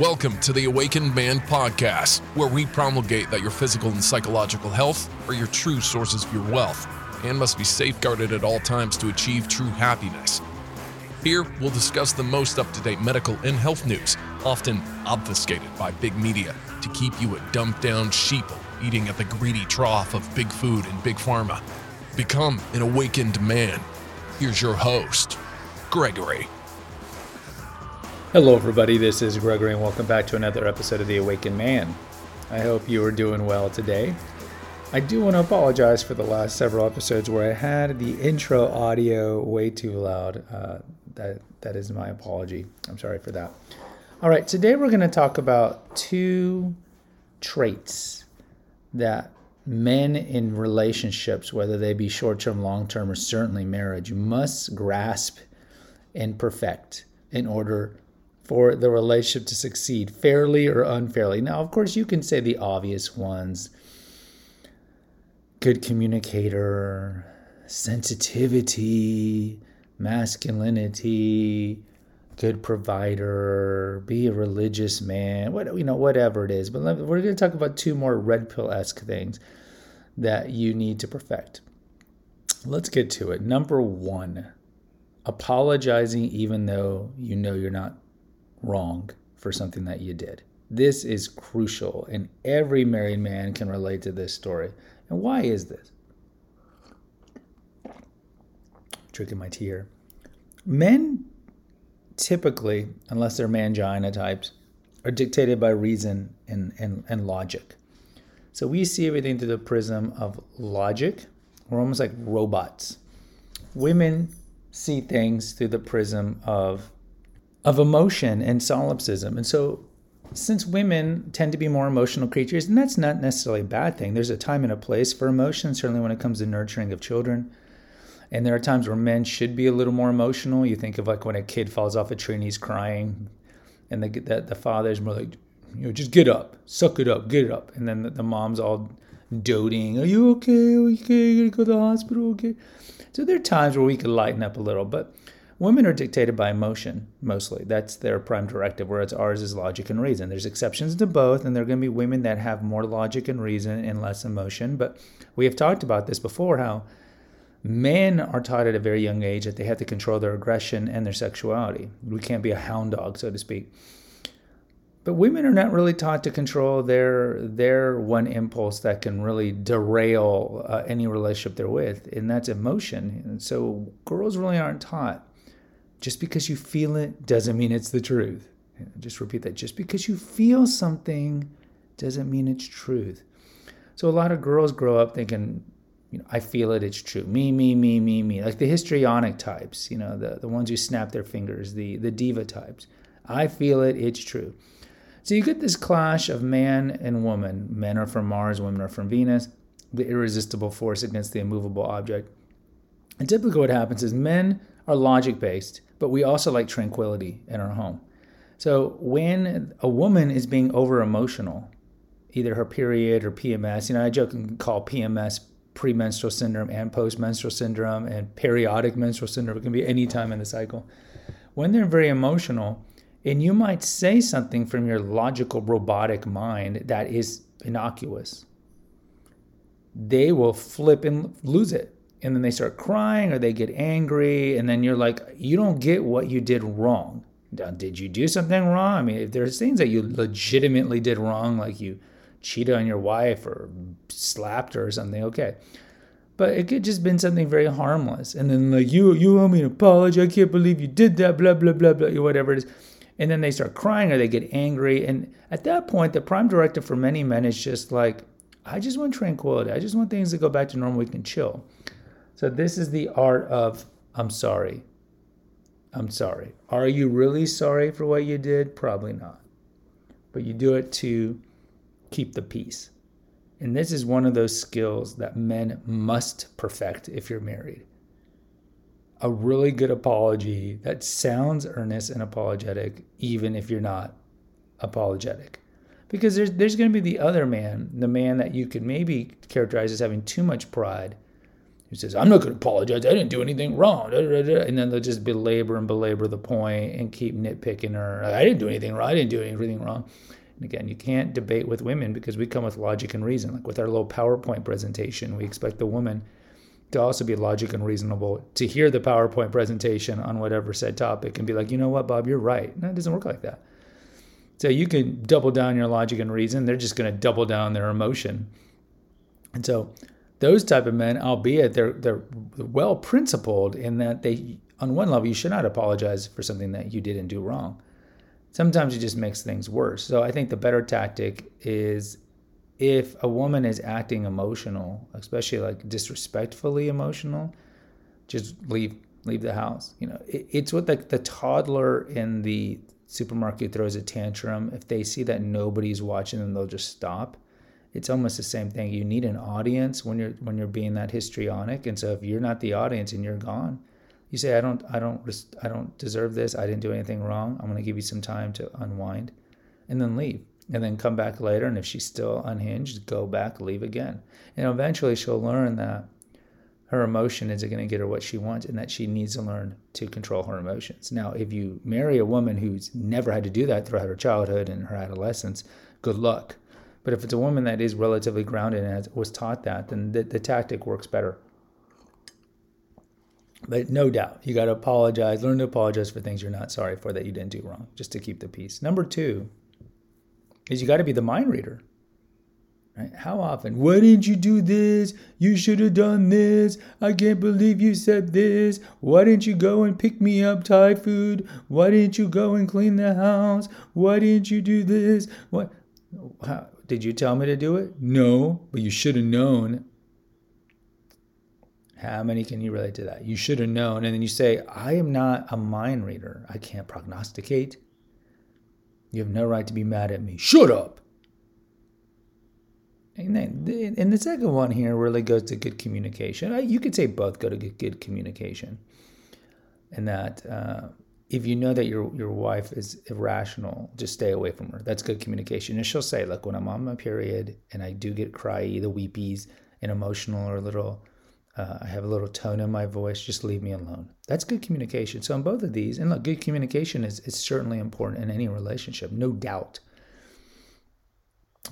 Welcome to the Awakened Man podcast, where we promulgate that your physical and psychological health are your true sources of your wealth and must be safeguarded at all times to achieve true happiness. Here, we'll discuss the most up to date medical and health news, often obfuscated by big media to keep you a dumped down sheeple eating at the greedy trough of big food and big pharma. Become an awakened man. Here's your host, Gregory. Hello, everybody. This is Gregory, and welcome back to another episode of The Awakened Man. I hope you are doing well today. I do want to apologize for the last several episodes where I had the intro audio way too loud. Uh, that that is my apology. I'm sorry for that. All right, today we're going to talk about two traits that men in relationships, whether they be short-term, long-term, or certainly marriage, must grasp and perfect in order for the relationship to succeed fairly or unfairly. Now, of course, you can say the obvious ones good communicator, sensitivity, masculinity, good provider, be a religious man, what you know, whatever it is. But we're going to talk about two more red pill esque things that you need to perfect. Let's get to it. Number one, apologizing even though you know you're not wrong for something that you did. This is crucial, and every married man can relate to this story. And why is this? Drinking my tea here. Men typically, unless they're mangina types, are dictated by reason and, and, and logic. So we see everything through the prism of logic. We're almost like robots. Women see things through the prism of of emotion and solipsism. And so since women tend to be more emotional creatures, and that's not necessarily a bad thing. There's a time and a place for emotion, certainly when it comes to nurturing of children. And there are times where men should be a little more emotional. You think of like when a kid falls off a tree and he's crying, and the the, the father's more like, you know, just get up, suck it up, get it up. And then the, the mom's all doting, Are you okay? Are you okay? You gotta go to the hospital, okay? So there are times where we can lighten up a little, but women are dictated by emotion mostly. That's their prime directive, whereas ours is logic and reason. There's exceptions to both, and there are going to be women that have more logic and reason and less emotion. But we have talked about this before how men are taught at a very young age that they have to control their aggression and their sexuality. We can't be a hound dog, so to speak. But women are not really taught to control their their one impulse that can really derail uh, any relationship they're with, and that's emotion. And so girls really aren't taught. Just because you feel it doesn't mean it's the truth. Just repeat that. Just because you feel something doesn't mean it's truth. So a lot of girls grow up thinking you know, I feel it, it's true. Me, me, me, me, me. Like the histrionic types, you know, the, the ones who snap their fingers, the, the diva types. I feel it, it's true. So you get this clash of man and woman. Men are from Mars, women are from Venus, the irresistible force against the immovable object. And typically what happens is men are logic based, but we also like tranquility in our home. So when a woman is being over emotional, either her period or PMS, you know, I joke and call PMS premenstrual syndrome and postmenstrual syndrome and periodic menstrual syndrome. It can be any time in the cycle. When they're very emotional, and you might say something from your logical robotic mind that is innocuous, they will flip and lose it. And then they start crying or they get angry. And then you're like, you don't get what you did wrong. Did you do something wrong? I mean, if there's things that you legitimately did wrong, like you cheated on your wife or slapped her or something, okay. But it could just been something very harmless. And then like you you owe me an apology. I can't believe you did that, blah, blah, blah, blah, whatever it is. And then they start crying or they get angry. And at that point, the prime directive for many men is just like, I just want tranquility. I just want things to go back to normal. We can chill. So this is the art of I'm sorry. I'm sorry. Are you really sorry for what you did? Probably not. But you do it to keep the peace. And this is one of those skills that men must perfect if you're married. A really good apology that sounds earnest and apologetic, even if you're not apologetic. Because there's, there's going to be the other man, the man that you could maybe characterize as having too much pride who says, I'm not going to apologize. I didn't do anything wrong. And then they'll just belabor and belabor the point and keep nitpicking her. I didn't do anything wrong. I didn't do anything wrong. And again, you can't debate with women because we come with logic and reason. Like with our little PowerPoint presentation, we expect the woman to also be logic and reasonable to hear the PowerPoint presentation on whatever said topic and be like, you know what, Bob, you're right. No, it doesn't work like that. So you can double down your logic and reason. They're just going to double down their emotion. And so those type of men, albeit they're they're well principled in that they on one level you should not apologize for something that you didn't do wrong. Sometimes it just makes things worse. So I think the better tactic is if a woman is acting emotional, especially like disrespectfully emotional, just leave leave the house. You know, it, it's what the, the toddler in the supermarket throws a tantrum. If they see that nobody's watching them, they'll just stop. It's almost the same thing. You need an audience when you're when you're being that histrionic, and so if you're not the audience and you're gone, you say, "I don't, I don't, I don't deserve this. I didn't do anything wrong. I'm going to give you some time to unwind," and then leave and then come back later. And if she's still unhinged, go back, leave again. And eventually she'll learn that her emotion isn't going to get her what she wants and that she needs to learn to control her emotions. Now, if you marry a woman who's never had to do that throughout her childhood and her adolescence, good luck. But if it's a woman that is relatively grounded and was taught that, then the, the tactic works better. But no doubt, you got to apologize, learn to apologize for things you're not sorry for that you didn't do wrong, just to keep the peace. Number two, is you got to be the mind reader. Right? How often? Why didn't you do this? You should have done this. I can't believe you said this. Why didn't you go and pick me up Thai food? Why didn't you go and clean the house? Why didn't you do this? What? How, did you tell me to do it? No, but you should have known. How many can you relate to that? You should have known. And then you say, I am not a mind reader. I can't prognosticate. You have no right to be mad at me. Shut up. And then, and the second one here really goes to good communication. You could say both go to good communication, and that uh, if you know that your your wife is irrational, just stay away from her. That's good communication. And she'll say, "Look, when I'm on my period and I do get cryy, the weepies, and emotional or a little uh, I have a little tone in my voice. Just leave me alone. That's good communication. So, in both of these, and look, good communication is, is certainly important in any relationship, no doubt.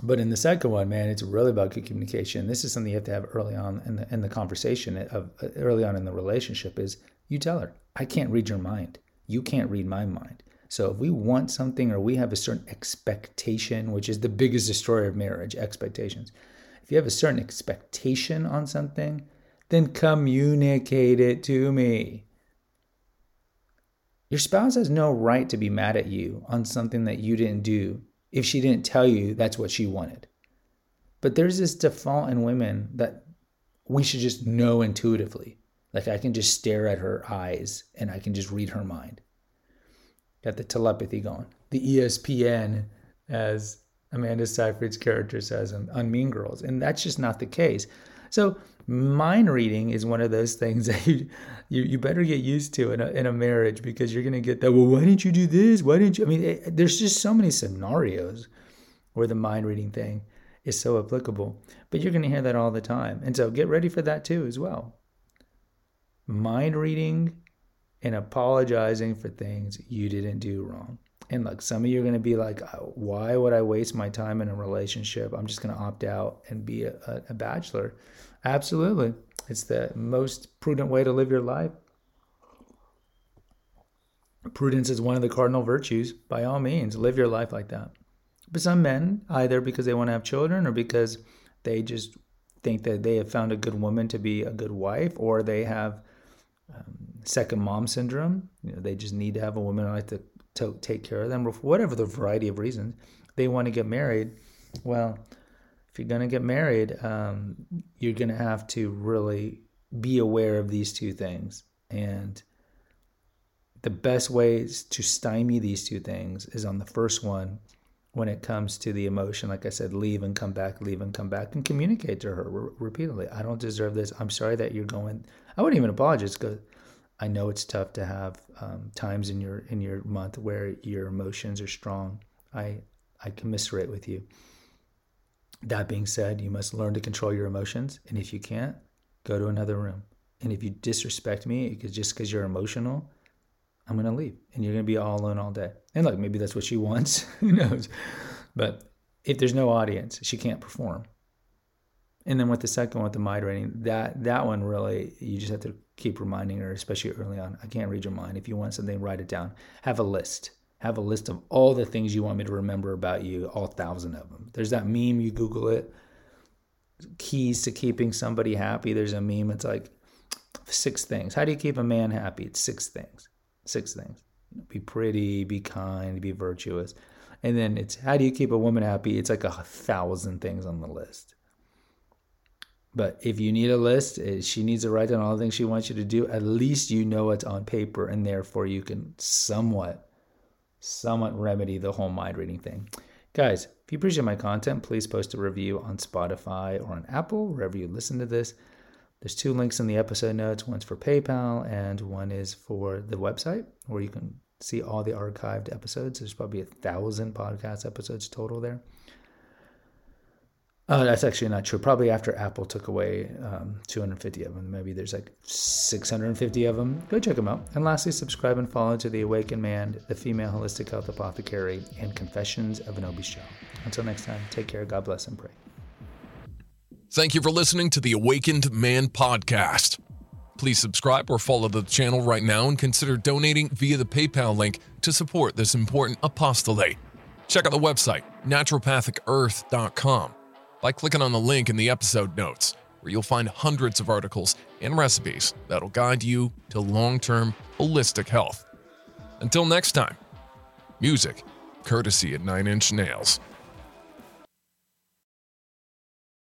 But in the second one, man, it's really about good communication. This is something you have to have early on in the in the conversation of early on in the relationship. Is you tell her, I can't read your mind. You can't read my mind. So if we want something or we have a certain expectation, which is the biggest destroyer of marriage, expectations. If you have a certain expectation on something, then communicate it to me. Your spouse has no right to be mad at you on something that you didn't do if she didn't tell you that's what she wanted. But there's this default in women that we should just know intuitively. Like I can just stare at her eyes and I can just read her mind. Got the telepathy going. The ESPN, as Amanda Seyfried's character says on, on Mean Girls. And that's just not the case. So mind reading is one of those things that you you, you better get used to in a, in a marriage because you're going to get that well why didn't you do this why didn't you i mean it, there's just so many scenarios where the mind reading thing is so applicable but you're going to hear that all the time and so get ready for that too as well mind reading and apologizing for things you didn't do wrong and look, some of you are going to be like, uh, why would I waste my time in a relationship? I'm just going to opt out and be a, a, bachelor. Absolutely. It's the most prudent way to live your life. Prudence is one of the cardinal virtues. By all means, live your life like that. But some men, either because they want to have children or because they just think that they have found a good woman to be a good wife, or they have second mom syndrome. You know, they just need to have a woman like to to take care of them, or whatever the variety of reasons they want to get married. Well, if you're going to get married, um, you're going to have to really be aware of these two things. And the best ways to stymie these two things is on the first one when it comes to the emotion. Like I said, leave and come back, leave and come back, and communicate to her re- repeatedly. I don't deserve this. I'm sorry that you're going. I wouldn't even apologize because I know it's tough to have um, times in your in your month where your emotions are strong. I I commiserate with you. That being said, you must learn to control your emotions, and if you can't, go to another room. And if you disrespect me just because you're emotional, I'm going to leave and you're going to be all alone all day. And look, maybe that's what she wants. Who knows? But if there's no audience, she can't perform. And then with the second one, with the mind reading, that that one really you just have to keep reminding her, especially early on. I can't read your mind. If you want something, write it down. Have a list. Have a list of all the things you want me to remember about you, all thousand of them. There's that meme. You Google it. Keys to keeping somebody happy. There's a meme. It's like six things. How do you keep a man happy? It's six things. Six things. Be pretty. Be kind. Be virtuous. And then it's how do you keep a woman happy? It's like a thousand things on the list. But if you need a list, eh, she needs to write down all the things she wants you to do. At least you know it's on paper, and therefore you can somewhat, somewhat remedy the whole mind reading thing. Guys, if you appreciate my content, please post a review on Spotify or on Apple, wherever you listen to this. There's two links in the episode notes. One's for PayPal, and one is for the website, where you can see all the archived episodes. There's probably a thousand podcast episodes total there. Uh, that's actually not true. Probably after Apple took away um, 250 of them, maybe there's like 650 of them. Go check them out. And lastly, subscribe and follow to the Awakened Man, the Female Holistic Health Apothecary, and Confessions of an Obese Child. Until next time, take care. God bless and pray. Thank you for listening to the Awakened Man podcast. Please subscribe or follow the channel right now and consider donating via the PayPal link to support this important apostolate. Check out the website, naturopathicearth.com by clicking on the link in the episode notes, where you'll find hundreds of articles and recipes that'll guide you to long term holistic health. Until next time, music courtesy at Nine Inch Nails.